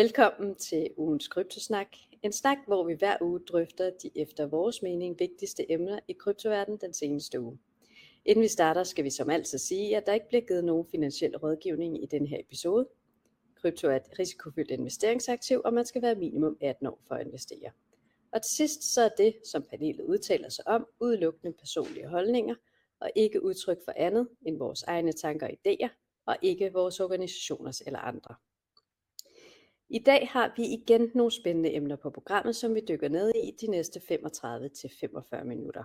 Velkommen til ugens Kryptosnak. En snak, hvor vi hver uge drøfter de efter vores mening vigtigste emner i kryptoverdenen den seneste uge. Inden vi starter, skal vi som altid sige, at der ikke bliver givet nogen finansiel rådgivning i den her episode. Krypto er et risikofyldt investeringsaktiv, og man skal være minimum 18 år for at investere. Og til sidst så er det, som panelet udtaler sig om, udelukkende personlige holdninger, og ikke udtryk for andet end vores egne tanker og idéer, og ikke vores organisationers eller andre. I dag har vi igen nogle spændende emner på programmet, som vi dykker ned i de næste 35-45 minutter.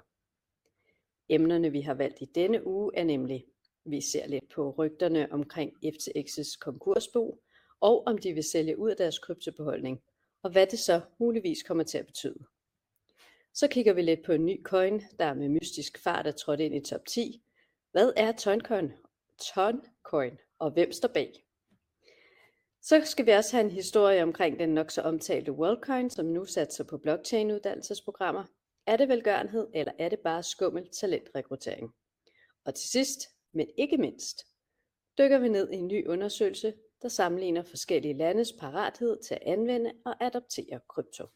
Emnerne vi har valgt i denne uge er nemlig, vi ser lidt på rygterne omkring FTX's konkursbo, og om de vil sælge ud af deres kryptobeholdning, og hvad det så muligvis kommer til at betyde. Så kigger vi lidt på en ny coin, der med mystisk fart er trådt ind i top 10. Hvad er Toncoin? Toncoin, og hvem står bag? Så skal vi også have en historie omkring den nok så omtalte WorldCoin, som nu satser på blockchain-uddannelsesprogrammer. Er det velgørenhed, eller er det bare skummel talentrekruttering? Og til sidst, men ikke mindst, dykker vi ned i en ny undersøgelse, der sammenligner forskellige landes parathed til at anvende og adoptere krypto.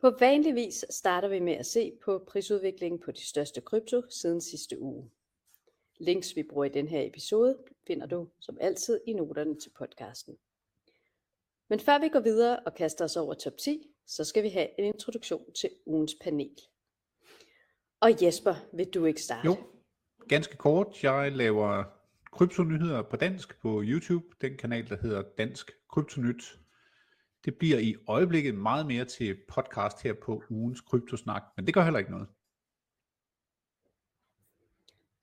På vanlig vis starter vi med at se på prisudviklingen på de største krypto siden sidste uge. Links vi bruger i den her episode finder du som altid i noterne til podcasten. Men før vi går videre og kaster os over top 10, så skal vi have en introduktion til ugens panel. Og Jesper, vil du ikke starte? Jo, ganske kort. Jeg laver kryptonyheder på dansk på YouTube, den kanal, der hedder Dansk Kryptonyt. Det bliver i øjeblikket meget mere til podcast her på ugens kryptosnak, men det gør heller ikke noget.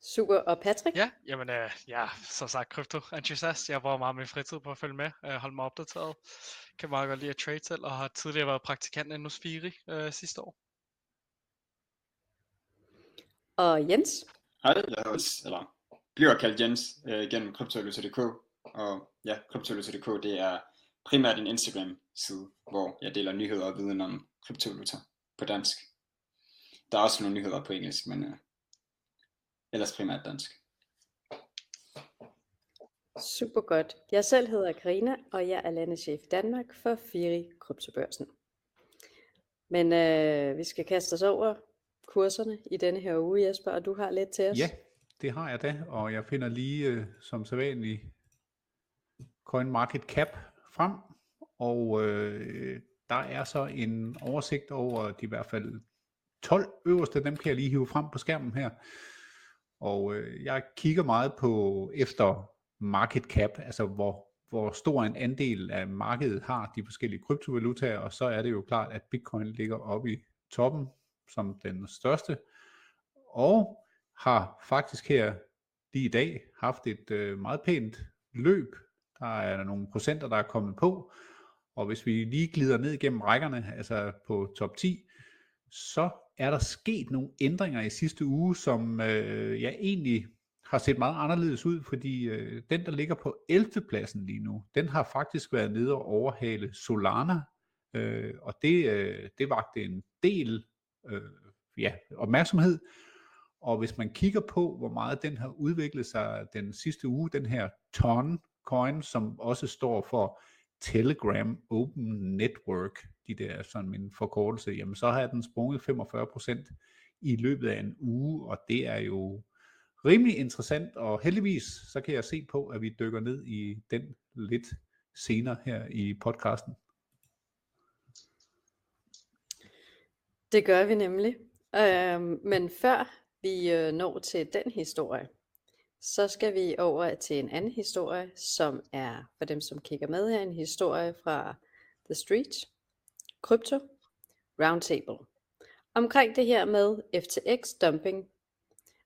Super. Og Patrick? Ja, jamen øh, jeg er som sagt krypto-entusiast. Jeg bruger meget min fritid på at følge med, øh, holde mig opdateret. Kan meget godt lide at trade selv, og har tidligere været praktikant inde hos Firi øh, sidste år. Og Jens? Hej, jeg er også, eller bliver kaldt Jens øh, gennem Kryptovaluta.dk. Og ja, Kryptovaluta.dk det er primært en Instagram-side, hvor jeg deler nyheder og viden om kryptovaluta på dansk. Der er også nogle nyheder på engelsk, men øh, ellers primært dansk. Super godt. Jeg selv hedder Karina, og jeg er landeschef i Danmark for Firi Kryptobørsen. Men øh, vi skal kaste os over kurserne i denne her uge, Jesper, og du har lidt til os. Ja, det har jeg da, og jeg finder lige øh, som sædvanligt Coin Market Cap frem, og øh, der er så en oversigt over de i hvert fald 12 øverste, dem kan jeg lige hive frem på skærmen her. Og øh, jeg kigger meget på efter market cap, altså hvor, hvor stor en andel af markedet har de forskellige kryptovalutaer, og så er det jo klart, at Bitcoin ligger oppe i toppen som den største, og har faktisk her lige i dag haft et øh, meget pænt løb. Der er nogle procenter, der er kommet på, og hvis vi lige glider ned igennem rækkerne, altså på top 10, så er der sket nogle ændringer i sidste uge, som øh, jeg egentlig har set meget anderledes ud, fordi øh, den, der ligger på 11. pladsen lige nu, den har faktisk været nede og overhale Solana, øh, og det, øh, det vagte en del øh, ja, opmærksomhed. Og hvis man kigger på, hvor meget den har udviklet sig den sidste uge, den her Ton coin, som også står for Telegram Open Network, de der sådan min forkortelse, jamen så har den sprunget 45% i løbet af en uge, og det er jo rimelig interessant, og heldigvis så kan jeg se på, at vi dykker ned i den lidt senere her i podcasten. Det gør vi nemlig. Øh, men før vi øh, når til den historie, så skal vi over til en anden historie, som er for dem, som kigger med her, en historie fra The Street, Crypto, Roundtable. Omkring det her med FTX dumping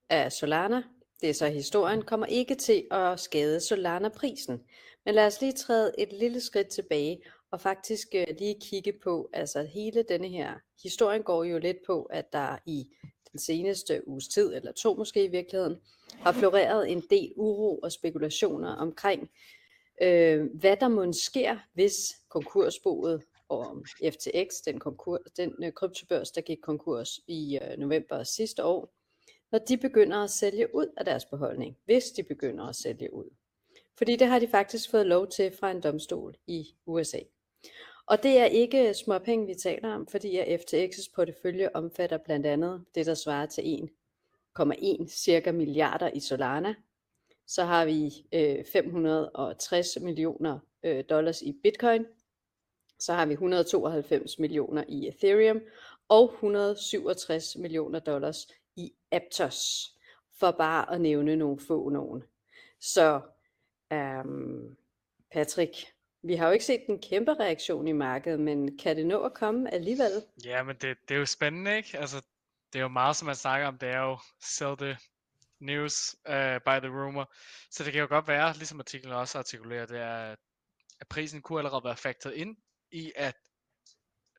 af Solana, det er så historien, kommer ikke til at skade Solana-prisen. Men lad os lige træde et lille skridt tilbage og faktisk øh, lige kigge på, altså hele denne her historien går jo lidt på, at der i den seneste uges tid, eller to måske i virkeligheden, har floreret en del uro og spekulationer omkring, øh, hvad der må sker, hvis konkursboet og FTX, den, konkurs, den øh, kryptobørs, der gik konkurs i øh, november sidste år, når de begynder at sælge ud af deres beholdning, hvis de begynder at sælge ud. fordi det har de faktisk fået lov til fra en domstol i USA. Og det er ikke småpenge, vi taler om, fordi at FTX's portefølje omfatter blandt andet det, der svarer til 1,1 cirka milliarder i Solana. Så har vi øh, 560 millioner øh, dollars i Bitcoin. Så har vi 192 millioner i Ethereum og 167 millioner dollars i Aptos, for bare at nævne nogle få nogen. Så øhm, Patrick, vi har jo ikke set en kæmpe reaktion i markedet, men kan det nå at komme alligevel? Ja, men det, det er jo spændende, ikke? Altså, det er jo meget, som man snakker om, det er jo sell the news uh, by the rumor. Så det kan jo godt være, ligesom artiklen også artikulerer, det er, at prisen kunne allerede være factored ind i, at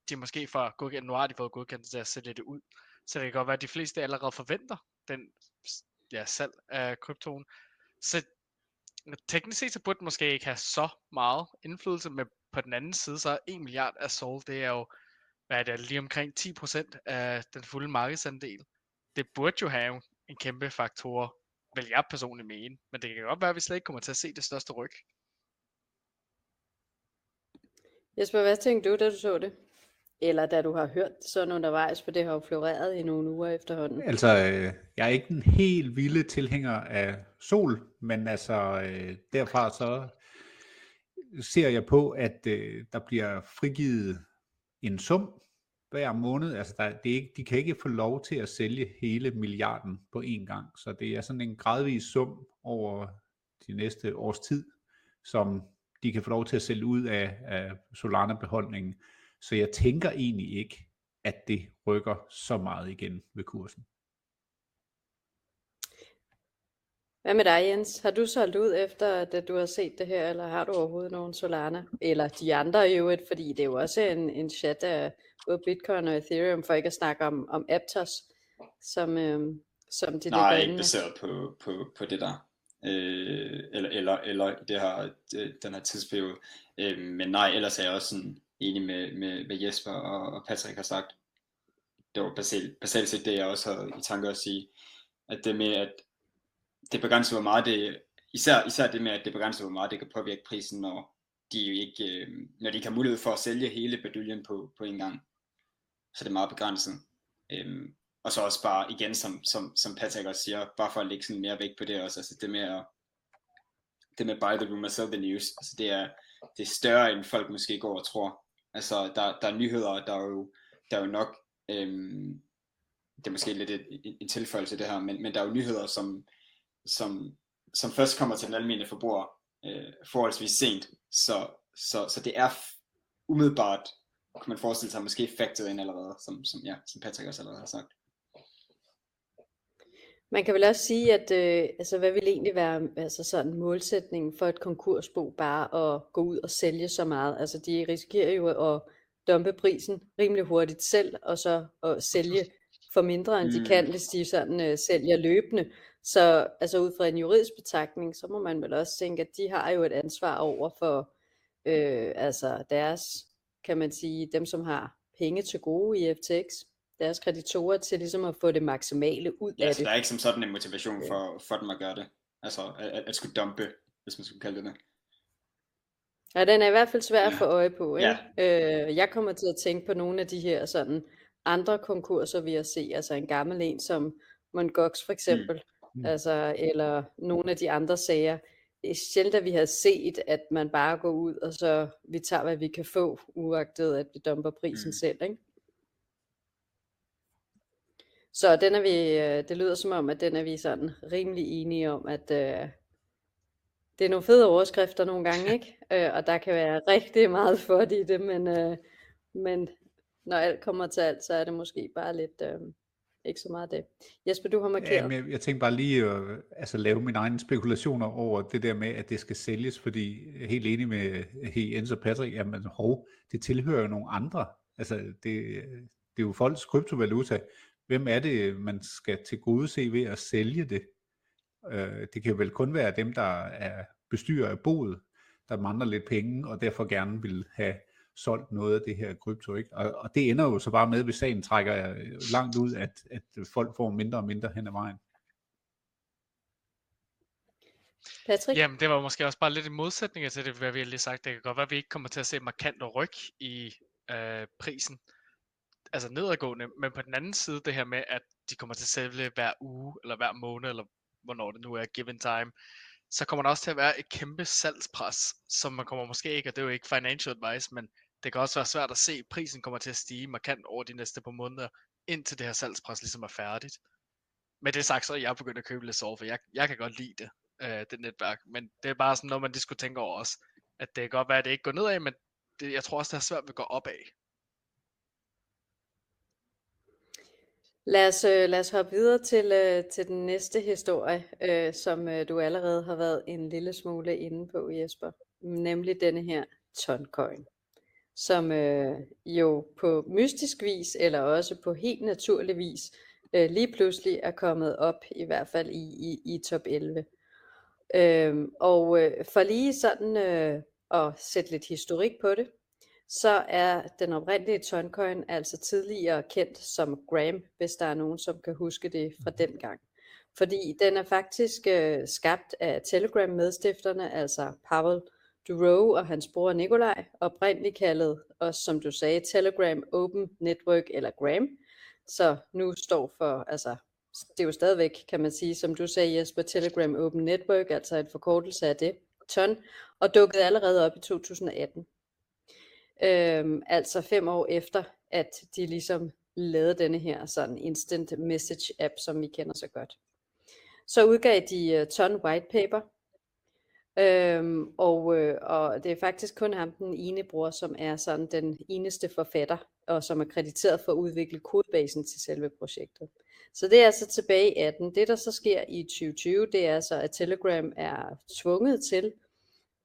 de måske får godkendt, nu har de fået godkendt til at sælge det ud. Så det kan godt være, at de fleste allerede forventer den ja, salg af kryptoen. Så teknisk set, så burde den måske ikke have så meget indflydelse, men på den anden side, så er 1 milliard af Sol, det er jo, hvad er det, lige omkring 10% af den fulde markedsandel. Det burde jo have en kæmpe faktor, vil jeg personligt mene, men det kan godt være, at vi slet ikke kommer til at se det største ryg. Jesper, hvad tænkte du, da du så det? Eller da du har hørt sådan undervejs, for det har jo floreret i nogle uger efterhånden. Altså, øh, jeg er ikke en helt vilde tilhænger af sol, men altså øh, derfra så ser jeg på, at øh, der bliver frigivet en sum hver måned. Altså, der, det er ikke, de kan ikke få lov til at sælge hele milliarden på én gang, så det er sådan en gradvis sum over de næste års tid, som de kan få lov til at sælge ud af, af Solana-beholdningen. Så jeg tænker egentlig ikke, at det rykker så meget igen ved kursen. Hvad med dig, Jens? Har du solgt ud efter, at du har set det her, eller har du overhovedet nogen Solana? Eller de andre i øvrigt, fordi det er jo også en, en chat af både Bitcoin og Ethereum, for ikke at snakke om, om Aptos, som, øh, som de Nej, ikke baseret på, på, på det der. Øh, eller, eller, eller det her, den her tidsperiode. Øh, men nej, ellers er jeg også sådan, enig med, med, med Jesper og, og Patrick har sagt. Det var basalt, basalt set det, jeg også havde i tanke at sige. At det med, at det begrænser, hvor meget det, især, især det med, at det begrænser, hvor meget det kan påvirke prisen, når de ikke, øh, når de ikke har mulighed for at sælge hele bedøljen på, på en gang. Så det er meget begrænset. Øhm, og så også bare igen, som, som, som Patrick også siger, bare for at lægge sådan mere vægt på det også, altså det med at, det med buy the rumor, sell the news, altså det er, det er større, end folk måske går og tror. Altså, der, der er nyheder, der er jo, der er jo nok, øhm, det er måske lidt et, et, en tilføjelse det her, men, men der er jo nyheder, som, som, som først kommer til den almindelige forbruger øh, forholdsvis sent. Så, så, så det er umiddelbart, kunne man forestille sig, måske factored ind allerede, som, som, ja, som Patrick også allerede har sagt. Man kan vel også sige, at øh, altså, hvad vil egentlig være altså sådan målsætningen for et konkursbo bare at gå ud og sælge så meget? Altså de risikerer jo at dumpe prisen rimelig hurtigt selv, og så at sælge for mindre end de mm. kan, hvis de sådan øh, sælger løbende. Så altså ud fra en juridisk betragtning, så må man vel også tænke, at de har jo et ansvar over for øh, altså deres, kan man sige, dem som har penge til gode i FTX deres kreditorer til ligesom at få det maksimale ud ja, af så det. der er ikke som sådan en motivation for, for dem at gøre det. Altså at, at skulle dumpe, hvis man skulle kalde det det. Ja, den er i hvert fald svær at få øje på. Ikke? Ja. Øh, jeg kommer til at tænke på nogle af de her sådan andre konkurser, vi har set. Altså en gammel en som Mongox for eksempel. Mm. Mm. Altså, eller nogle af de andre sager. Det er sjældent, at vi har set, at man bare går ud, og så vi tager, hvad vi kan få, uagtet at vi dumper prisen mm. selv. Ikke? Så den er vi, øh, det lyder som om, at den er vi sådan rimelig enige om, at øh, det er nogle fede overskrifter nogle gange, ikke? Øh, og der kan være rigtig meget for det i det, men, øh, men når alt kommer til alt, så er det måske bare lidt, øh, ikke så meget det. Jesper, du har markeret. Ja, men jeg tænkte bare lige at altså, lave mine egne spekulationer over det der med, at det skal sælges, fordi jeg er helt enig med Jens og Patrick, jamen hov, det tilhører jo nogle andre. Altså, det, det er jo folks kryptovaluta hvem er det, man skal til gode se ved at sælge det? Øh, det kan jo vel kun være dem, der er bestyrer af boet, der mangler lidt penge, og derfor gerne vil have solgt noget af det her krypto. Ikke? Og, og det ender jo så bare med, hvis sagen trækker langt ud, at, at folk får mindre og mindre hen ad vejen. Patrick? Jamen, det var måske også bare lidt i modsætning til det, hvad vi har lige sagt. Det kan godt være, at vi ikke kommer til at se markant ryg i øh, prisen, altså nedadgående, men på den anden side det her med, at de kommer til at sælge hver uge, eller hver måned, eller hvornår det nu er given time, så kommer der også til at være et kæmpe salgspres, som man kommer måske ikke, og det er jo ikke financial advice, men det kan også være svært at se, at prisen kommer til at stige markant over de næste par måneder, indtil det her salgspres ligesom er færdigt. Med det sagt, så er jeg begyndt at købe lidt for jeg, jeg kan godt lide det, øh, det netværk, men det er bare sådan noget, man lige skulle tænke over også, at det kan godt være, at det ikke går nedad, men det, jeg tror også, det er svært ved at gå opad. Lad os, øh, lad os hoppe videre til, øh, til den næste historie, øh, som øh, du allerede har været en lille smule inde på, Jesper. Nemlig denne her Toncoin, som øh, jo på mystisk vis, eller også på helt naturlig vis, øh, lige pludselig er kommet op, i hvert fald i, i, i top 11. Øh, og øh, for lige sådan øh, at sætte lidt historik på det, så er den oprindelige Toncoin altså tidligere kendt som Gram, hvis der er nogen, som kan huske det fra den gang. Fordi den er faktisk øh, skabt af Telegram-medstifterne, altså Pavel Duro og hans bror Nikolaj, oprindeligt kaldet, også som du sagde, Telegram Open Network eller Gram. Så nu står for, altså det er jo stadigvæk, kan man sige, som du sagde Jesper, Telegram Open Network, altså en forkortelse af det, ton, og dukkede allerede op i 2018. Øhm, altså fem år efter, at de ligesom lavede denne her sådan instant message app, som vi kender så godt. Så udgav de uh, Ton White Paper, øhm, og, øh, og det er faktisk kun ham, den ene bror, som er sådan den eneste forfatter, og som er krediteret for at udvikle kodebasen til selve projektet. Så det er altså tilbage i 18. Det der så sker i 2020, det er så, at Telegram er tvunget til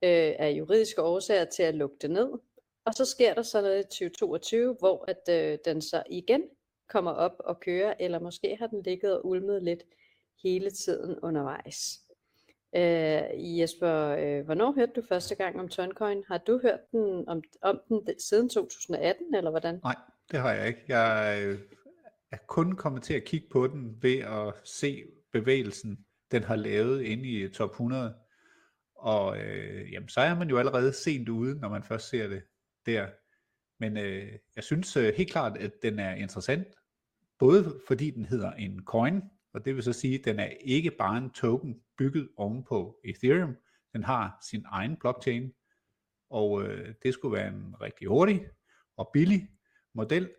øh, af juridiske årsager til at lukke det ned, og så sker der så noget i 2022, hvor at øh, den så igen kommer op og kører, eller måske har den ligget og ulmet lidt hele tiden undervejs. Øh, Jesper, øh, hvornår hørte du første gang om Toncoin? Har du hørt den om, om den siden 2018, eller hvordan? Nej, det har jeg ikke. Jeg øh, er kun kommet til at kigge på den ved at se bevægelsen, den har lavet inde i øh, top 100. Og øh, jamen, så er man jo allerede sent ude, når man først ser det der. Men øh, jeg synes øh, helt klart, at den er interessant, både fordi den hedder en coin, og det vil så sige, at den er ikke bare en token bygget ovenpå Ethereum, den har sin egen blockchain, og øh, det skulle være en rigtig hurtig og billig model,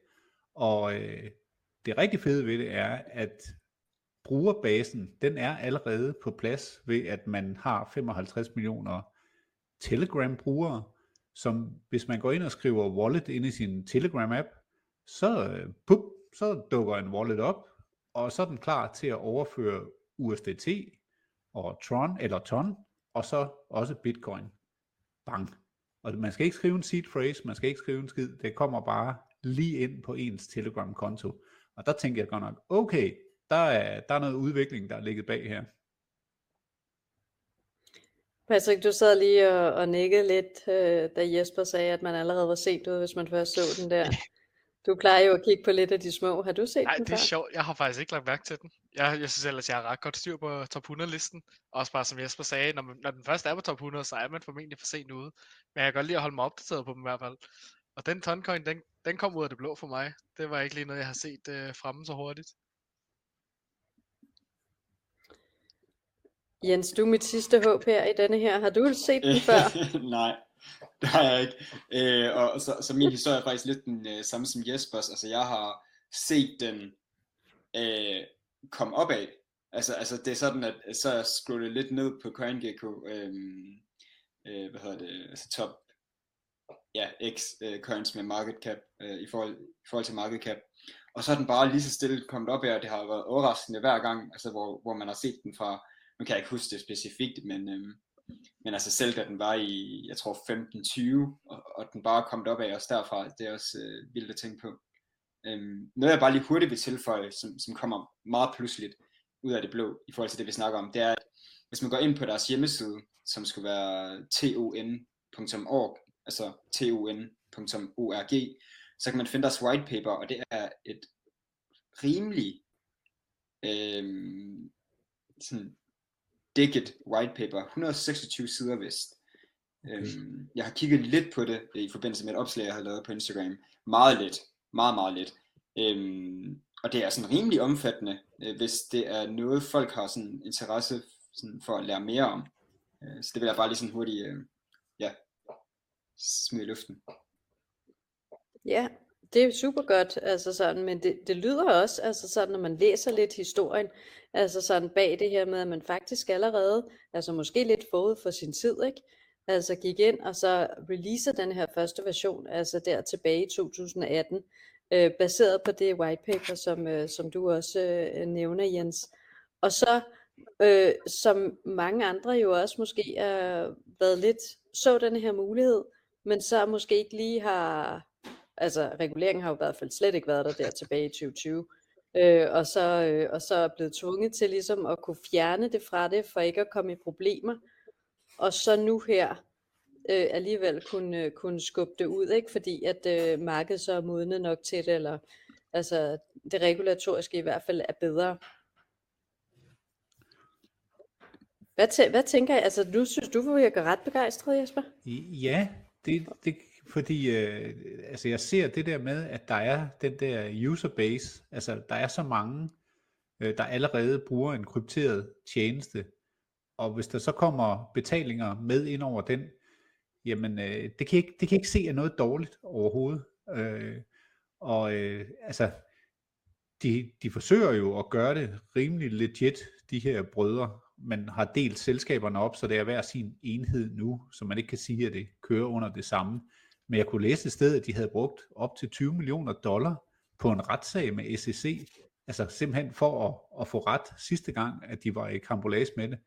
og øh, det rigtig fede ved det er, at brugerbasen, den er allerede på plads ved, at man har 55 millioner Telegram-brugere, som hvis man går ind og skriver wallet ind i sin Telegram-app, så, øh, pup, så dukker en wallet op, og så er den klar til at overføre USDT og Tron eller Ton, og så også Bitcoin. Bang. Og man skal ikke skrive en seed phrase, man skal ikke skrive en skid, det kommer bare lige ind på ens Telegram-konto. Og der tænker jeg godt nok, okay, der er, der er noget udvikling, der er ligget bag her. Patrick, du sad lige og, og nikkede lidt, øh, da Jesper sagde, at man allerede var sent ud, hvis man først så den der. Du plejer jo at kigge på lidt af de små. Har du set Nej, den det er før? sjovt. Jeg har faktisk ikke lagt mærke til den. Jeg, jeg synes ellers, jeg har ret godt styr på top 100-listen. Også bare som Jesper sagde, når, man, når den først er på top 100, så er man formentlig for sent ude. Men jeg kan godt lide at holde mig opdateret på dem i hvert fald. Og den Toncoin, den, den kom ud af det blå for mig. Det var ikke lige noget, jeg har set øh, fremme så hurtigt. Jens, du er mit sidste håb her i denne her. Har du set den før? Nej, det har jeg ikke. Øh, og så, så min historie er faktisk lidt den øh, samme som Jespers. Altså jeg har set den øh, komme op af. Altså, altså det er sådan, at så jeg scrollet lidt ned på CoinGecko, øh, øh, hvad hedder det, altså top ja, X øh, coins med market cap, øh, i, forhold, i forhold til market cap. Og så er den bare lige så stille kommet op af, og det har været overraskende hver gang, altså hvor, hvor man har set den fra, nu kan jeg ikke huske det specifikt, men, øh, men altså selv da den var i, jeg tror 15-20, og, og den bare kom kommet op af os derfra, det er også øh, vildt at tænke på. Øhm, noget jeg bare lige hurtigt vil tilføje, som, som kommer meget pludseligt ud af det blå, i forhold til det vi snakker om, det er, at hvis man går ind på deres hjemmeside, som skulle være ton.org, altså ton.org, så kan man finde deres white paper, og det er et rimelig øhm, sådan dækket white paper, 126 sider vist. Øhm, jeg har kigget lidt på det i forbindelse med et opslag, jeg har lavet på Instagram. Meget lidt. Meget, meget lidt. Øhm, og det er sådan rimelig omfattende, øh, hvis det er noget, folk har sådan interesse sådan for at lære mere om. Øh, så det vil jeg bare lige sådan hurtigt øh, ja, smide i luften. Ja, det er super godt, altså sådan, men det, det lyder også, altså sådan, når man læser lidt historien, altså sådan bag det her med, at man faktisk allerede, altså måske lidt forud for sin tid, ikke? Altså gik ind og så releaser den her første version, altså der tilbage i 2018, øh, baseret på det white paper, som, øh, som du også øh, nævner, Jens. Og så, øh, som mange andre jo også måske er været lidt, så den her mulighed, men så måske ikke lige har, altså reguleringen har jo i hvert fald slet ikke været der der tilbage i 2020, øh, og, så, øh, og så er blevet tvunget til ligesom at kunne fjerne det fra det, for ikke at komme i problemer, og så nu her øh, alligevel kunne, øh, kunne skubbe det ud, ikke? fordi at øh, markedet så er modne nok til det, eller altså det regulatoriske i hvert fald er bedre. Hvad, tæ- hvad tænker jeg? Altså, nu synes, du virker ret begejstret, Jesper? Ja, det, det fordi øh, altså jeg ser det der med, at der er den der user base, altså der er så mange, øh, der allerede bruger en krypteret tjeneste, og hvis der så kommer betalinger med ind over den, jamen øh, det, kan ikke, det kan ikke se er noget dårligt overhovedet. Øh, og øh, altså, de, de forsøger jo at gøre det rimelig legit, de her brødre. Man har delt selskaberne op, så det er hver sin enhed nu, så man ikke kan sige, at det kører under det samme. Men jeg kunne læse et sted, at de havde brugt op til 20 millioner dollar på en retssag med SEC, altså simpelthen for at, at få ret sidste gang, at de var i kambolage med det.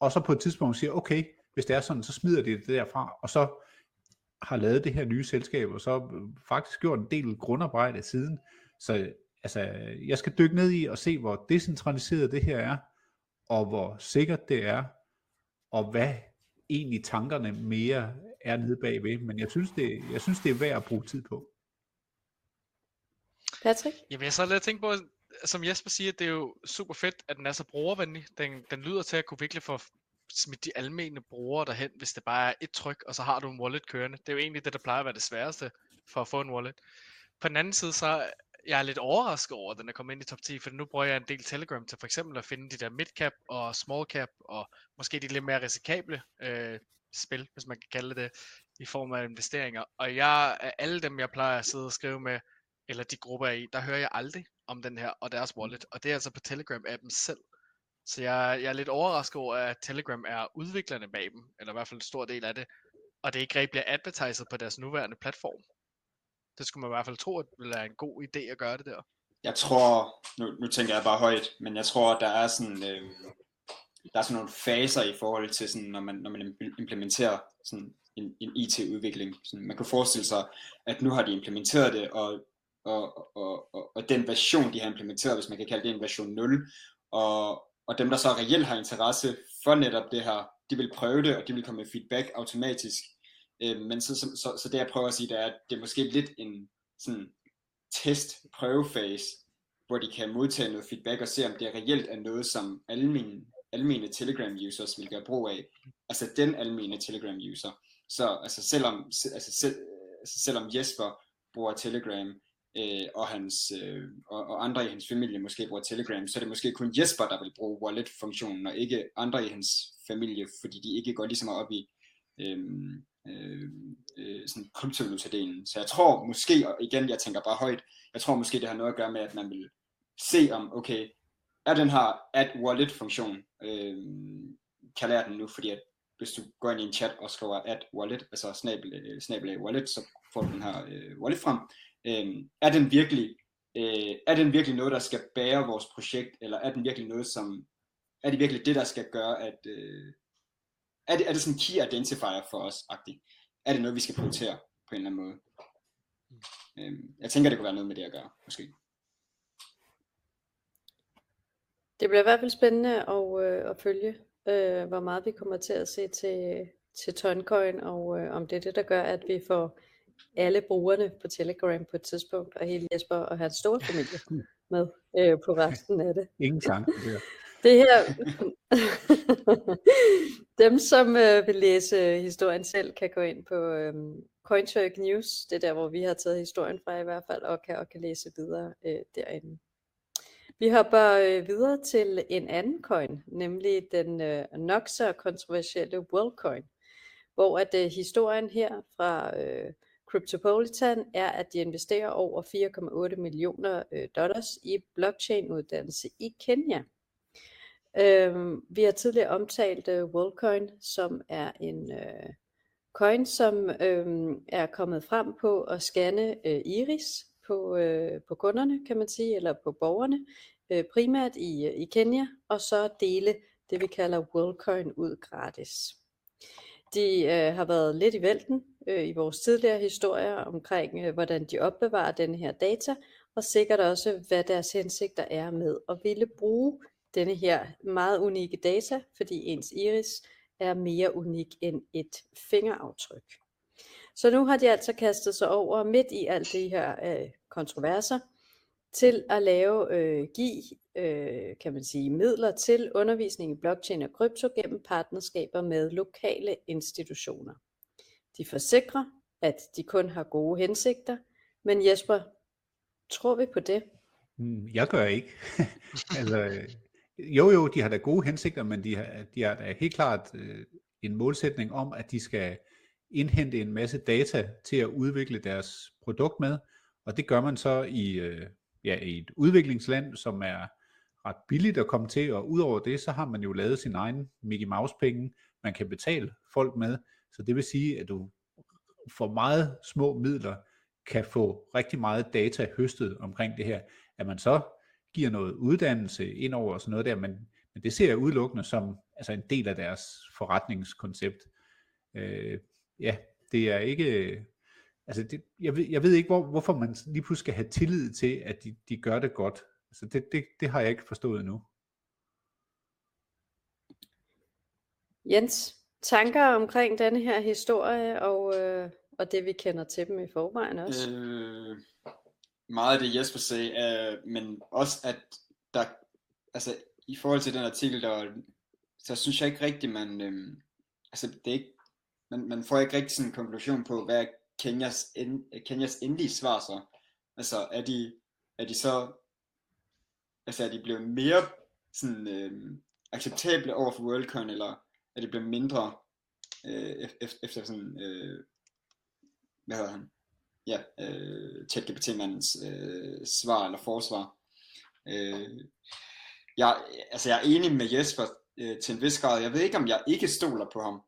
Og så på et tidspunkt siger, okay, hvis det er sådan, så smider de det derfra, og så har lavet det her nye selskab, og så øh, faktisk gjort en del grundarbejde siden. Så altså, jeg skal dykke ned i og se, hvor decentraliseret det her er, og hvor sikkert det er, og hvad egentlig tankerne mere er nede bagved, men jeg synes, det, jeg synes, det er værd at bruge tid på. Patrick? Jamen jeg så lidt tænke på, som Jesper siger, det er jo super fedt, at den er så brugervenlig. Den, den lyder til at kunne virkelig få smidt de almene brugere derhen, hvis det bare er et tryk, og så har du en wallet kørende. Det er jo egentlig det, der plejer at være det sværeste for at få en wallet. På den anden side, så jeg er lidt overrasket over, at den er kommet ind i top 10, for nu bruger jeg en del Telegram til for eksempel at finde de der midcap og small cap, og måske de lidt mere risikable øh, spil, hvis man kan kalde det, i form af investeringer. Og jeg, af alle dem, jeg plejer at sidde og skrive med, eller de grupper jeg er i, der hører jeg aldrig om den her og deres wallet, og det er altså på Telegram-appen selv. Så jeg, jeg er lidt overrasket over, at Telegram er udviklerne bag dem, eller i hvert fald en stor del af det, og det ikke rigtig bliver advertiset på deres nuværende platform. Det skulle man i hvert fald tro, at det ville være en god idé at gøre det der. Jeg tror, nu, nu tænker jeg bare højt, men jeg tror, der er sådan, øh, der er sådan nogle faser i forhold til, sådan, når, man, når man implementerer sådan en, en IT-udvikling. Sådan, man kan forestille sig, at nu har de implementeret det, og, og, og, og, og den version, de har implementeret, hvis man kan kalde det en version 0, og, og dem, der så reelt har interesse for netop det her, de vil prøve det, og de vil komme med feedback automatisk. Øh, men så, så, så, så det jeg prøver at sige, det er, at det er måske lidt en sådan test prøvefase, hvor de kan modtage noget feedback og se, om det reelt er noget, som almene, almene Telegram-users vil gøre brug af. Altså den almene Telegram-user. Så altså selvom, altså, selv, altså selvom Jesper bruger Telegram, øh, og, hans, øh, og, og andre i hans familie måske bruger Telegram, så er det måske kun Jesper, der vil bruge wallet-funktionen, og ikke andre i hans familie, fordi de ikke går lige så meget op i øh, øh, øh, sådan kryptovaluta-delen. Så jeg tror måske, og igen, jeg tænker bare højt, jeg tror måske, det har noget at gøre med, at man vil se om, okay, er den her add wallet-funktion, øh, kalder jeg den nu, fordi at hvis du går ind i en chat og skriver add wallet, altså snabel, øh, snabel wallet, så får du den her øh, wallet frem, øh, er den virkelig øh, er den virkelig noget, der skal bære vores projekt, eller er den virkelig noget, som er det virkelig det, der skal gøre, at øh, er, det, er det sådan en key identifier for os, -agtigt? Er det noget, vi skal prioritere på en eller anden måde? Øh, jeg tænker, det kunne være noget med det at gøre, måske. Det bliver i hvert fald spændende at, øh, at følge, øh, hvor meget vi kommer til at se til, til Toncoin, og øh, om det er det, der gør, at vi får alle brugerne på Telegram på et tidspunkt, og hele Jesper og hans store familie med øh, på resten af det. Ingen der. Det her, dem som øh, vil læse historien selv, kan gå ind på øh, CoinTurk News, det er der, hvor vi har taget historien fra i hvert fald, og kan, og kan læse videre øh, derinde. Vi hopper øh, videre til en anden coin, nemlig den øh, nok så kontroversielle WorldCoin, hvor at øh, historien her fra øh, Cryptopolitan er, at de investerer over 4,8 millioner øh, dollars i blockchain-uddannelse i Kenya. Øhm, vi har tidligere omtalt øh, WorldCoin, som er en øh, coin, som øh, er kommet frem på at scanne øh, iris på, øh, på kunderne, kan man sige, eller på borgerne, øh, primært i, i Kenya, og så dele det, vi kalder WorldCoin ud gratis. De øh, har været lidt i vælten øh, i vores tidligere historier omkring, øh, hvordan de opbevarer denne her data, og sikkert også, hvad deres hensigter er med at ville bruge denne her meget unikke data, fordi ens iris er mere unik end et fingeraftryk. Så nu har de altså kastet sig over midt i alt det her øh, kontroverser til at lave, øh, give, øh, kan man sige, midler til undervisning i blockchain og krypto gennem partnerskaber med lokale institutioner. De forsikrer, at de kun har gode hensigter, men Jesper, tror vi på det? Mm, jeg gør ikke. altså, øh, jo jo, de har da gode hensigter, men de har, de har da helt klart øh, en målsætning om, at de skal indhente en masse data til at udvikle deres produkt med, og det gør man så i, øh, ja, i et udviklingsland, som er ret billigt at komme til, og udover det, så har man jo lavet sin egen Mickey Mouse penge, man kan betale folk med, så det vil sige, at du for meget små midler kan få rigtig meget data høstet omkring det her. At man så giver noget uddannelse ind over og sådan noget der, men, men det ser jeg udelukkende som altså en del af deres forretningskoncept. Øh, ja, det er ikke, altså det, jeg, ved, jeg ved ikke, hvor, hvorfor man lige pludselig skal have tillid til, at de, de gør det godt. Altså det, det, det har jeg ikke forstået endnu. Jens, tanker omkring denne her historie og, øh, og det vi kender til dem i forvejen også? Øh, meget af det Jesper sagde, øh, men også at der, altså i forhold til den artikel, der, så synes jeg ikke rigtigt, man, øh, altså det er ikke, man, man får ikke rigtig sådan en konklusion på, hvad er Kenyas, end, Kenyas endelige svar så. Altså er de, er de så, altså er de blevet mere sådan øh, acceptable over for Worldcon, eller er de blevet mindre øh, efter, efter sådan, øh, hvad hedder han, ja, øh, ChatGPT-mandens øh, svar eller forsvar. Øh, jeg, altså jeg er enig med Jesper øh, til en vis grad. Jeg ved ikke, om jeg ikke stoler på ham.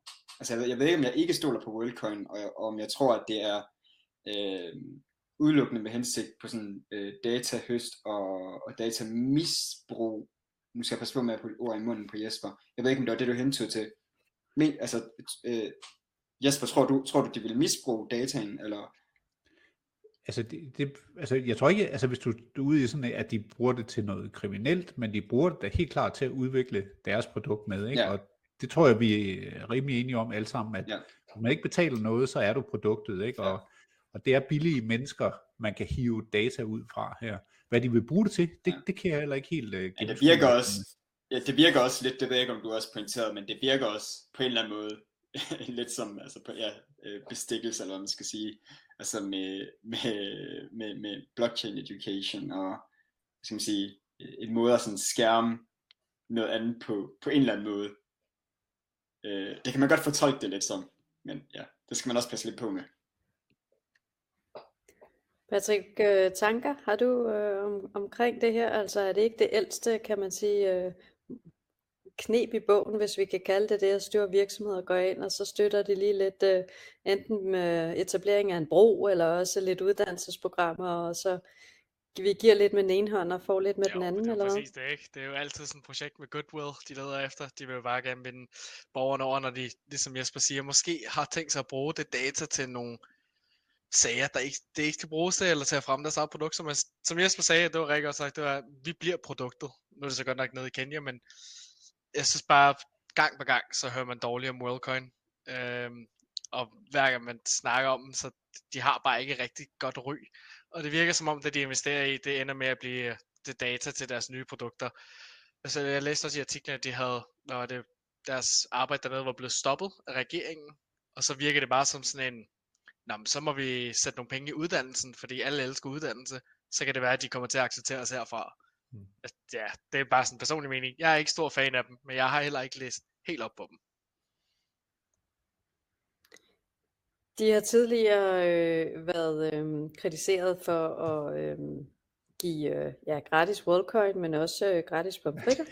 Altså jeg ved, jeg ved ikke, om jeg ikke stoler på WorldCoin, og, og om jeg tror, at det er øh, udelukkende med hensigt på sådan øh, datahøst og, og datamisbrug. Nu skal jeg passe på med at putte ord i munden på Jesper. Jeg ved ikke, om det var det, du hentede til. Men, altså, øh, Jesper, tror du, tror du, de vil misbruge dataen, eller altså, det, det, altså, jeg tror ikke, altså hvis du, du er ude i sådan, at de bruger det til noget kriminelt, men de bruger det da helt klart til at udvikle deres produkt med, ikke? Ja. Og det tror jeg, vi er rimelig enige om alle sammen, at ja. hvis man ikke betaler noget, så er du produktet, ikke? Og, og det er billige mennesker, man kan hive data ud fra her. Hvad de vil bruge det til, det, ja. det kan jeg heller ikke helt uh, ja, det virker også, ja, det virker også lidt, det ved jeg ikke, om du også pointeret, men det virker også på en eller anden måde lidt som altså på, ja, øh, bestikkelse, eller hvad man skal sige altså med, med, med, med blockchain education og skal man sige, en måde at sådan skærme noget andet på, på en eller anden måde. Øh, det kan man godt fortolke det lidt som, men ja, det skal man også passe lidt på med. Patrick, øh, tanker har du øh, om, omkring det her? Altså er det ikke det ældste, kan man sige, øh, knep i bogen, hvis vi kan kalde det det, at styre virksomheder går ind, og så støtter det lige lidt, uh, enten med etablering af en bro, eller også lidt uddannelsesprogrammer, og så vi giver lidt med den ene hånd og får lidt med jo, den anden, det eller hvad? præcis det, ikke? Det er jo altid sådan et projekt med goodwill, de leder efter. De vil jo bare gerne vinde borgerne over, når de, ligesom Jesper siger, måske har tænkt sig at bruge det data til nogle sager, der ikke, det ikke skal bruges til, eller til at fremme deres eget produkt. Som, som Jesper sagde, det var rigtig godt sagt, det var, vi bliver produktet. Nu er det så godt nok nede i Kenya, men jeg synes bare, gang på gang, så hører man dårligt om WorldCoin. Øhm, og hver gang man snakker om dem, så de har bare ikke rigtig godt ry. Og det virker som om, det de investerer i, det ender med at blive det data til deres nye produkter. altså jeg læste også i artiklen, at de havde, når det, deres arbejde dernede var blevet stoppet af regeringen, og så virker det bare som sådan en, Nå, men så må vi sætte nogle penge i uddannelsen, fordi alle elsker uddannelse, så kan det være, at de kommer til at acceptere os herfra. Mm. Ja, det er bare sådan en personlig mening. Jeg er ikke stor fan af dem, men jeg har heller ikke læst helt op på dem. De har tidligere øh, været øh, kritiseret for at øh, give øh, ja, gratis WorldCoin, men også øh, gratis pomfritter,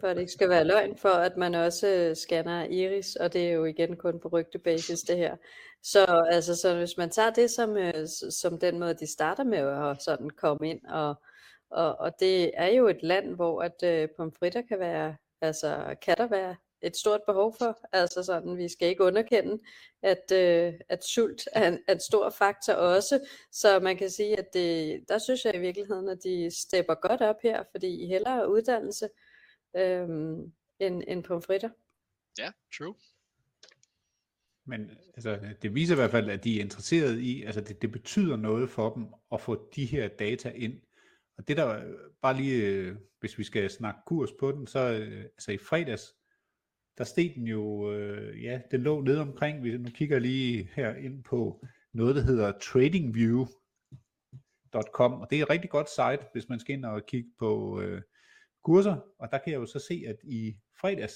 for at det ikke skal være løgn, for at man også øh, scanner iris, og det er jo igen kun på rygtebasis det her. Så, altså, så hvis man tager det som, øh, som den måde, de starter med at sådan komme ind, og, og, og det er jo et land, hvor at øh, pomfritter kan være, altså kan der være et stort behov for. Altså sådan, vi skal ikke underkende, at, øh, at sult er en, er en stor faktor også. Så man kan sige, at det, der synes jeg i virkeligheden, at de stepper godt op her, fordi hellere uddannelse øh, end, end pomfritter. Ja, yeah, true. Men altså, det viser i hvert fald, at de er interesseret i, altså det, det betyder noget for dem at få de her data ind. Og det der, bare lige, øh, hvis vi skal snakke kurs på den, så øh, altså i fredags, der steg den jo, øh, ja, den lå nede omkring, vi nu kigger lige her ind på noget, der hedder tradingview.com, og det er et rigtig godt site, hvis man skal ind og kigge på øh, kurser, og der kan jeg jo så se, at i fredags,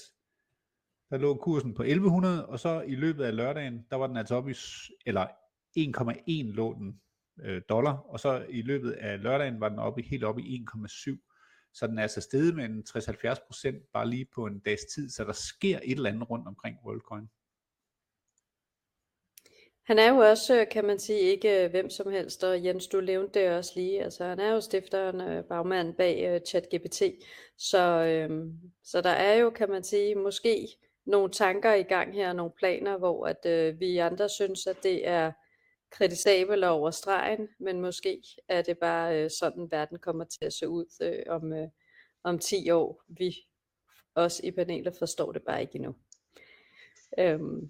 der lå kursen på 1100, og så i løbet af lørdagen, der var den altså oppe i, eller 1,1 lå den øh, dollar, og så i løbet af lørdagen var den oppe, helt oppe i 1,7. Så den er altså steget med en 60-70% bare lige på en dags tid, så der sker et eller andet rundt omkring WorldCoin. Han er jo også, kan man sige, ikke øh, hvem som helst, og Jens, du nævnte det også lige, altså han er jo stifteren, øh, bagmand bag uh, ChatGPT, så, øhm, så der er jo, kan man sige, måske nogle tanker i gang her, nogle planer, hvor at øh, vi andre synes, at det er kritisabel over stregen, men måske er det bare øh, sådan, verden kommer til at se ud øh, om, øh, om 10 år. Vi os i panelet forstår det bare ikke endnu. Øhm,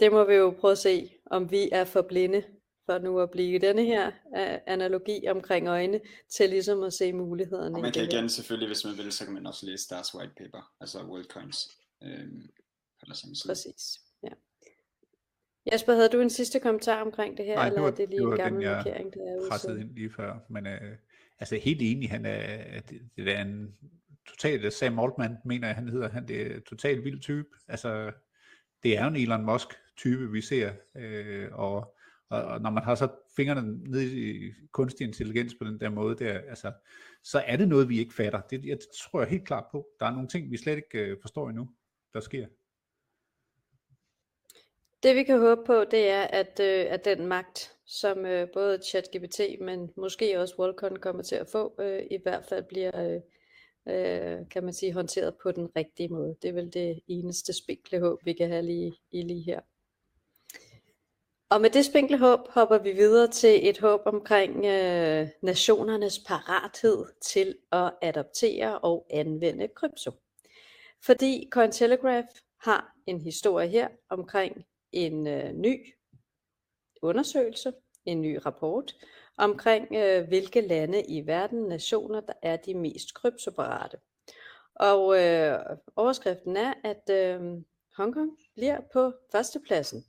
det må vi jo prøve at se, om vi er for blinde for nu at blive denne her uh, analogi omkring øjne, til ligesom at se mulighederne. Og man kan igen selvfølgelig, hvis man vil, så kan man også læse deres white paper, altså WorldCoins. Øhm, på deres Præcis. Jesper, havde du en sidste kommentar omkring det her, Nej, eller det var, er det lige det var en gammel den, jeg markering, der er pressede ind lige før. Men øh, altså helt enig, han er, det, det er en totalt, Sam Altman mener jeg, han hedder, han det er totalt vild type. Altså, det er jo en Elon Musk type, vi ser, øh, og, og, og når man har så fingrene ned i kunstig intelligens på den der måde, der, altså, så er det noget, vi ikke fatter. Det, jeg tror jeg helt klart på. Der er nogle ting, vi slet ikke øh, forstår endnu, der sker. Det vi kan håbe på, det er, at, øh, at den magt, som øh, både ChatGPT, men måske også Volcon kommer til at få, øh, i hvert fald bliver, øh, øh, kan man sige, håndteret på den rigtige måde. Det er vel det eneste spinkle håb, vi kan have lige, i lige her. Og med det spinkle håb hopper vi videre til et håb omkring øh, nationernes parathed til at adoptere og anvende krypto. Fordi Cointelegraph har en historie her omkring en øh, ny undersøgelse, en ny rapport omkring, øh, hvilke lande i verden, nationer, der er de mest kryptoparate. Og øh, overskriften er, at øh, Hongkong bliver på førstepladsen.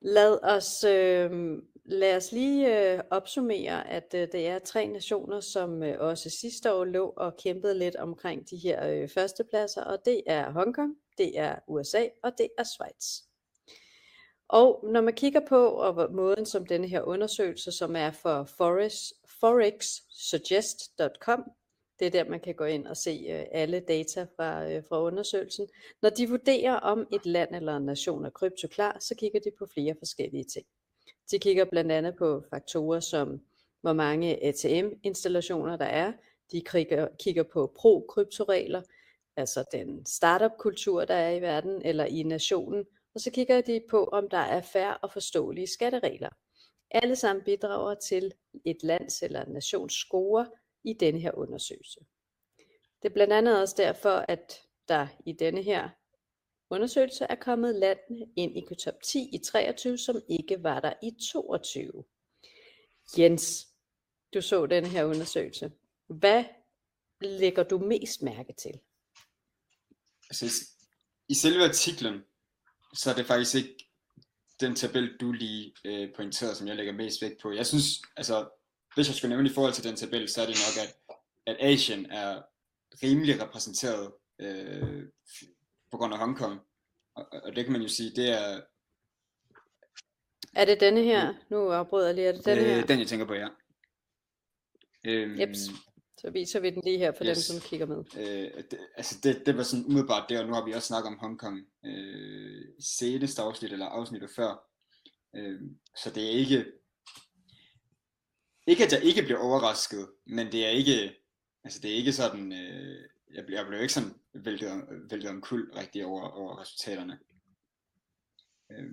Lad os, øh, lad os lige øh, opsummere, at øh, det er tre nationer, som øh, også sidste år lå og kæmpede lidt omkring de her øh, førstepladser, og det er Hongkong, det er USA og det er Schweiz. Og når man kigger på og måden som denne her undersøgelse, som er for forexsuggest.com, det er der man kan gå ind og se øh, alle data fra, øh, fra undersøgelsen. Når de vurderer om et land eller en nation er kryptoklar, så kigger de på flere forskellige ting. De kigger blandt andet på faktorer som hvor mange ATM-installationer der er. De kigger, kigger på pro-kryptoregler, altså den startup-kultur, der er i verden eller i nationen, og så kigger de på, om der er færre og forståelige skatteregler. Alle sammen bidrager til et lands eller en nations score i denne her undersøgelse. Det er blandt andet også derfor, at der i denne her undersøgelse er kommet landene ind i top 10 i 23, som ikke var der i 22. Jens, du så den her undersøgelse. Hvad lægger du mest mærke til? Altså, i- selve artiklen, så er det faktisk ikke den tabel, du lige øh, pointerede, som jeg lægger mest vægt på. Jeg synes, altså, hvis jeg skulle nævne i forhold til den tabel, så er det nok, at, at Asien er rimelig repræsenteret øh, på grund af Hongkong. Og, og det kan man jo sige, det er Er det denne her? Nu afbryder jeg lige. Er det denne her? øh, den, jeg tænker på, ja. Øhm, Jeps. Så viser vi den lige her for dem, Yes. som kigger med. Øh, det, altså det, det var sådan umiddelbart det, og nu har vi også snakket om Hongkong øh, i seneste afsnit, eller afsnittet før. Øh, så det er ikke, ikke at jeg ikke bliver overrasket, men det er ikke, altså det er ikke sådan, øh, jeg, blev, jeg blev ikke sådan væltet, om- væltet om kul rigtig over, over resultaterne. Øh,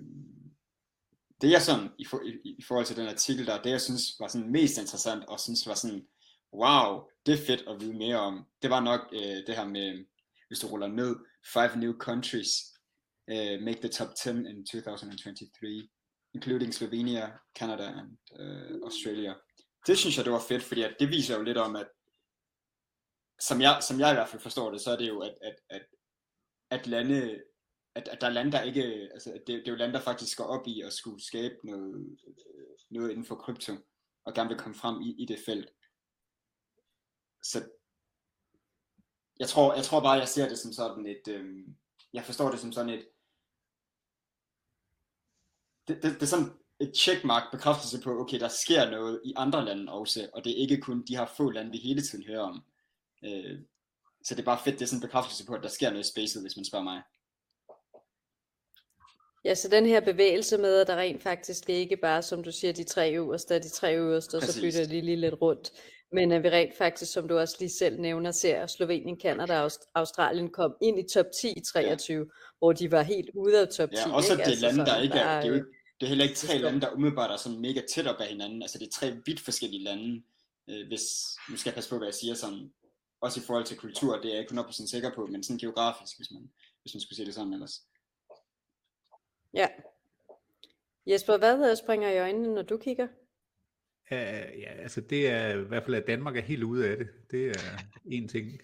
det jeg sådan, i, for, i, i forhold til den artikel der, det jeg synes var sådan mest interessant, og synes var sådan, wow, det er fedt at vide mere om. Det var nok øh, det her med, hvis du ruller ned, five new countries uh, make the top 10 in 2023, including Slovenia, Canada and uh, Australia. Det synes jeg, det var fedt, fordi at det viser jo lidt om, at som jeg, som jeg i hvert fald forstår det, så er det jo, at, at, at, at lande, at, at der er lande, der ikke, altså det, det er jo lande, der faktisk går op i at skulle skabe noget, øh, noget inden for krypto, og gerne vil komme frem i, i det felt så jeg tror, jeg tror bare, jeg ser det som sådan et, øhm, jeg forstår det som sådan et, det, det, det er sådan et checkmark bekræftelse på, okay, der sker noget i andre lande også, og det er ikke kun de her få lande, vi hele tiden hører om. Øh, så det er bare fedt, det er sådan en bekræftelse på, at der sker noget i spacet, hvis man spørger mig. Ja, så den her bevægelse med, at der rent faktisk ikke bare, som du siger, de tre øverste og de tre øverste, og så bytter de lige lidt rundt. Men at vi rent faktisk, som du også lige selv nævner, ser Slovenien, Kanada og Aust- Australien kom ind i top 10 i 23, ja. hvor de var helt ude af top 10. Ja, også ikke? det er lande, der ikke er, det er jo øh, ikke, det er heller ikke tre lande, der umiddelbart er sådan mega tæt op ad hinanden. Altså det er tre vidt forskellige lande, øh, hvis, nu skal jeg passe på, hvad jeg siger sådan, også i forhold til kultur, det er jeg ikke 100% sikker på, men sådan geografisk, hvis man, hvis man skulle sige det sådan ellers. Ja. Jesper, hvad øh, springer i øjnene, når du kigger? Uh, ja, altså det er i hvert fald, at Danmark er helt ude af det. Det er en ting.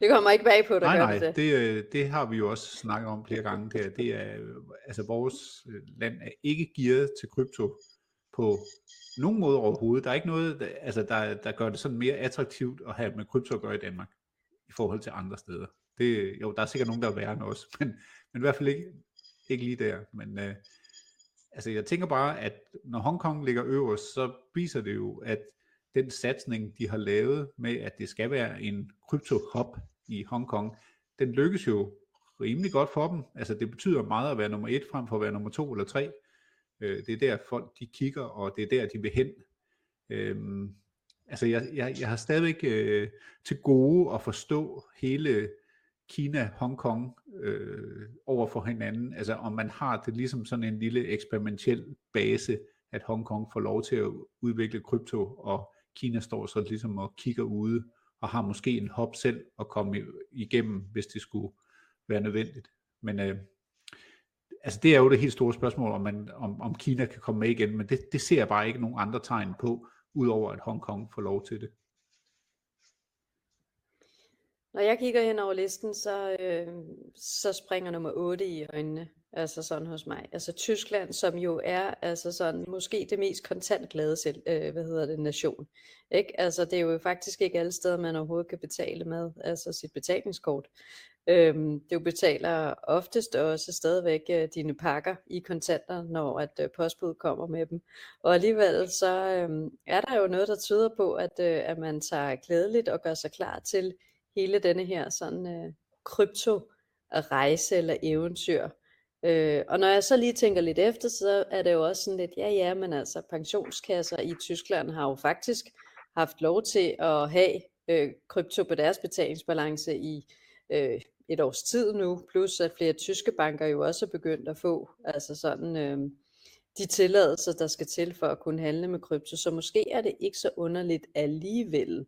Det kommer ikke bag på dig, Nej, nej, det det? det, øh, det har vi jo også snakket om flere gange. Det er, det er, altså vores øh, land er ikke gearet til krypto på nogen måde overhovedet. Der er ikke noget, der, altså der, der gør det sådan mere attraktivt at have med krypto at gøre i Danmark, i forhold til andre steder. Det, jo, der er sikkert nogen, der er værre end os, men, men i hvert fald ikke, ikke lige der. Men øh, altså jeg tænker bare, at når Hongkong ligger øverst, så viser det jo, at den satsning, de har lavet med, at det skal være en krypto-hub i Hongkong, den lykkes jo rimelig godt for dem. Altså det betyder meget at være nummer et frem for at være nummer to eller tre. Øh, det er der folk de kigger, og det er der de vil hen. Øhm, altså jeg, jeg, jeg har stadigvæk øh, til gode at forstå hele Kina, Hongkong øh, over for hinanden. Altså om man har det ligesom sådan en lille eksperimentel base, at Hongkong får lov til at udvikle krypto, og Kina står så ligesom og kigger ude, og har måske en hop selv at komme igennem, hvis det skulle være nødvendigt. Men øh, altså det er jo det helt store spørgsmål, om, man, om, om Kina kan komme med igen, men det, det ser jeg bare ikke nogen andre tegn på, udover at Hongkong får lov til det. Når jeg kigger hen over listen, så, øh, så springer nummer 8 i øjnene, altså sådan hos mig. Altså Tyskland, som jo er altså sådan måske det mest kontantglade selv, øh, hvad hedder det, nation. Ikke? Altså det er jo faktisk ikke alle steder, man overhovedet kan betale med, altså sit betalingskort. Øhm, du betaler oftest også stadigvæk øh, dine pakker i kontanter, når at øh, postbud kommer med dem. Og alligevel så øh, er der jo noget, der tyder på, at, øh, at man tager klædeligt og gør sig klar til hele denne her sådan øh, krypto-rejse eller eventyr. Øh, og når jeg så lige tænker lidt efter, så er det jo også sådan lidt, ja ja, men altså pensionskasser i Tyskland har jo faktisk haft lov til at have øh, krypto på deres betalingsbalance i øh, et års tid nu, plus at flere tyske banker jo også er begyndt at få altså sådan øh, de tilladelser, der skal til for at kunne handle med krypto. Så måske er det ikke så underligt alligevel.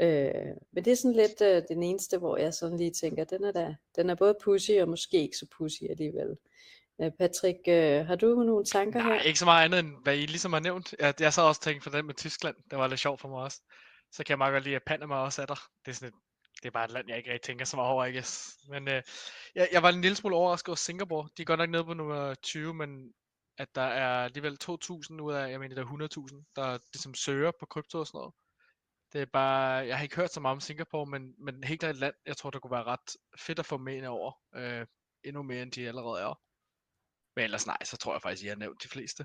Øh, men det er sådan lidt øh, den eneste, hvor jeg sådan lige tænker, den er, da, den er både pussy og måske ikke så pussy alligevel. Øh, Patrick, øh, har du nogle tanker her? Nej, ikke så meget andet end hvad I ligesom har nævnt. Jeg, jeg så også tænkt på den med Tyskland. Det var lidt sjovt for mig også. så kan jeg meget godt lide, at Panama også er der. Det er, sådan et, det er bare et land, jeg ikke rigtig tænker så meget over, I guess. Men øh, jeg, jeg var en lille smule overrasket over Singapore. De er godt nok nede på nummer 20, men at der er alligevel 2.000 ud af, jeg mener, der er 100.000, der ligesom søger på krypto og sådan noget. Det er bare, jeg har ikke hørt så meget om Singapore, men, men helt klart et land, jeg tror, der kunne være ret fedt at få med ind over. Øh, endnu mere, end de allerede er. Men ellers nej, så tror jeg faktisk, I har nævnt de fleste.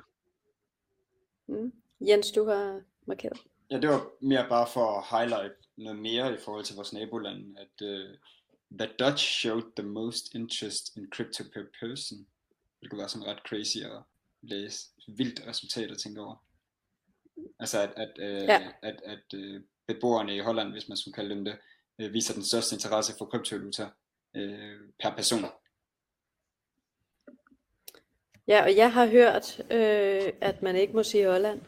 Mm. Jens, du har markeret. Ja, det var mere bare for at highlight noget mere i forhold til vores naboland, at uh, the Dutch showed the most interest in crypto per person. Det kunne være sådan ret crazy at læse. Vildt resultat at tænke over. Altså at, at, uh, ja. at, at uh, beboerne i Holland, hvis man skulle kalde dem det, uh, viser den største interesse for kryptovaluta uh, per person. Ja, og jeg har hørt, øh, at man ikke må sige Holland.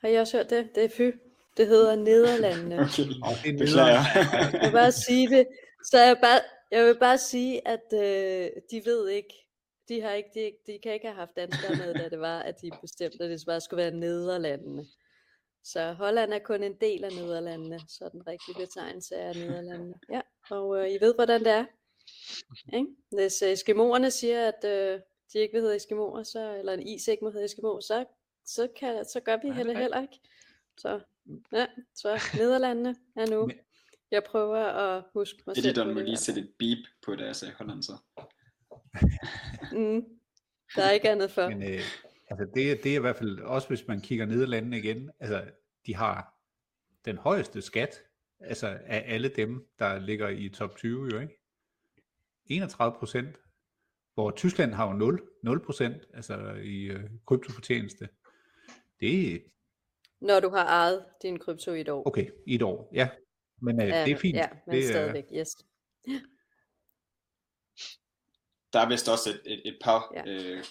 Har I også hørt det? Det er fy. Det hedder Nederlandene. Okay, det er beklager. Jeg vil bare sige det. Så jeg, bare, jeg vil bare sige, at øh, de ved ikke, de, har ikke de, de kan ikke have haft danskere med, da det var, at de bestemte, at det bare skulle være Nederlandene. Så Holland er kun en del af Nederlandene, så den rigtige betegnelse er Nederlandene. Ja, og øh, I ved, hvordan det er. Ikke? Hvis øh, Eskimoerne siger, at øh, de ikke vil hedde Eskimoer, så, eller en is ikke må hedde Eskimo, så, så, kan, så gør vi heller, heller ikke. Så, ja, så Nederlandene er nu. Jeg prøver at huske mig selv Editoren på må lige sætte et beep på det, jeg sagde Holland så. Mm. Der er ikke andet for. Men øh, altså det, det er i hvert fald, også hvis man kigger Nederlandene igen, altså de har den højeste skat, altså af alle dem, der ligger i top 20 jo, ikke? 31 procent, hvor Tyskland har jo 0, 0 procent, altså i øh, kryptofortjeneste. Det er, Når du har ejet din krypto i et år. okay, i et år, ja. Men øh, det er fint. Ja, men det, er- stadigvæk, yes. Der er vist også et, et, et par, Ja. ja. øh,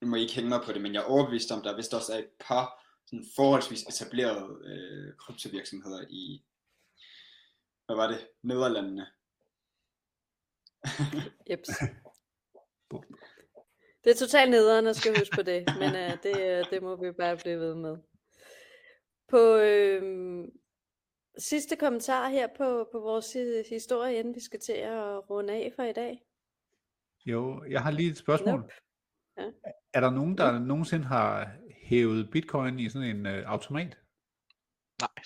nu må I ikke hænge mig på det, men jeg er overbevist om, der er vist også et par sådan forholdsvis etablerede øh, kryptovirksomheder i, hvad var det, Nederlandene. Jeps. Det er totalt nederen at skal huske på det, men uh, det, uh, det må vi bare blive ved med. På øh, sidste kommentar her på, på vores hi- historie, inden vi skal til at runde af for i dag. Jo, jeg har lige et spørgsmål. Nope. Er der nogen, der nogensinde har hævet bitcoin i sådan en øh, automat? Nej.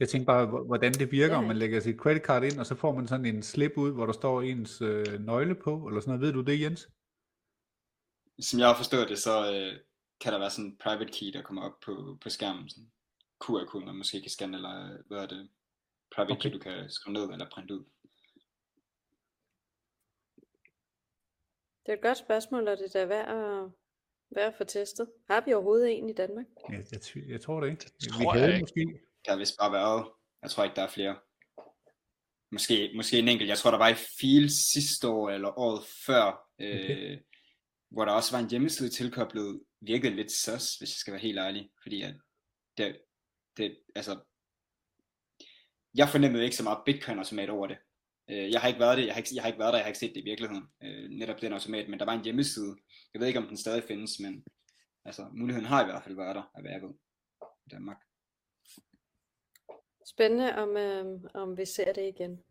Jeg tænker bare, hvor- hvordan det virker, om man lægger sit credit card ind, og så får man sådan en slip ud, hvor der står ens øh, nøgle på, eller sådan noget. Ved du det, Jens? Som jeg har forstået det, så øh, kan der være sådan en private key, der kommer op på, på skærmen. Sådan QR-kode, man måske kan scanne, eller øh, hvad er det? Private Okay. key, du kan skrive ned eller printe ud. Det er et godt spørgsmål, og det er da værd at, at få testet. Har vi overhovedet en i Danmark? Ja, jeg, jeg tror det ikke. Det Vi tror jeg havde ikke. måske. Der har vist bare været, jeg tror ikke, der er flere. Måske, måske en enkelt. Jeg tror, der var i Feel sidste år, eller året før, Okay. øh, hvor der også var en hjemmeside tilkoblet, virkede lidt sus, hvis jeg skal være helt ærlig. Fordi at det, det, altså, jeg fornemmede ikke så meget bitcoin automat over det. Øh, jeg har ikke været det, jeg har ikke, jeg har ikke været der, jeg har ikke set det i virkeligheden, øh, netop den automat, men der var en hjemmeside. Jeg ved ikke, om den stadig findes, men altså, muligheden har i hvert fald været der, at være ved i Danmark. Spændende, om, øh, om vi ser det igen.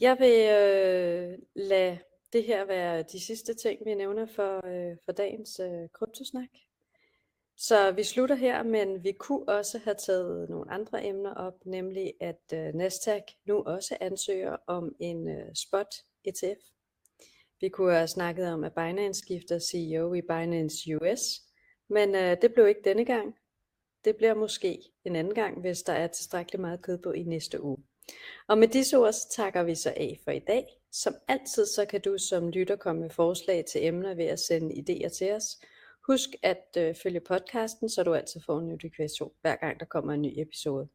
Jeg vil øh, lade det her være de sidste ting, vi nævner for, øh, for dagens øh, kryptosnak. Så vi slutter her, men vi kunne også have taget nogle andre emner op, nemlig at øh, Nasdaq nu også ansøger om en øh, spot ETF. Vi kunne have snakket om, at Binance skifter CEO i Binance US, men øh, det blev ikke denne gang. Det bliver måske en anden gang, hvis der er tilstrækkeligt meget kød på i næste uge. Og med disse ord, så takker vi så af for i dag. Som altid, så kan du som lytter komme med forslag til emner ved at sende idéer til os. Husk at øh, følge podcasten, så du altid får en notifikation, hver gang der kommer en ny episode.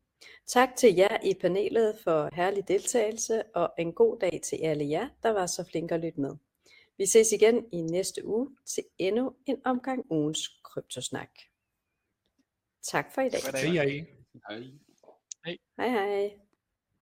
Tak til jer i panelet for herlig deltagelse, og en god dag til alle jer, der var så flinke at lytte med. Vi ses igen i næste uge til endnu en omgang ugens kryptosnak. Tak for i dag. Hej. Hej. Hej hej.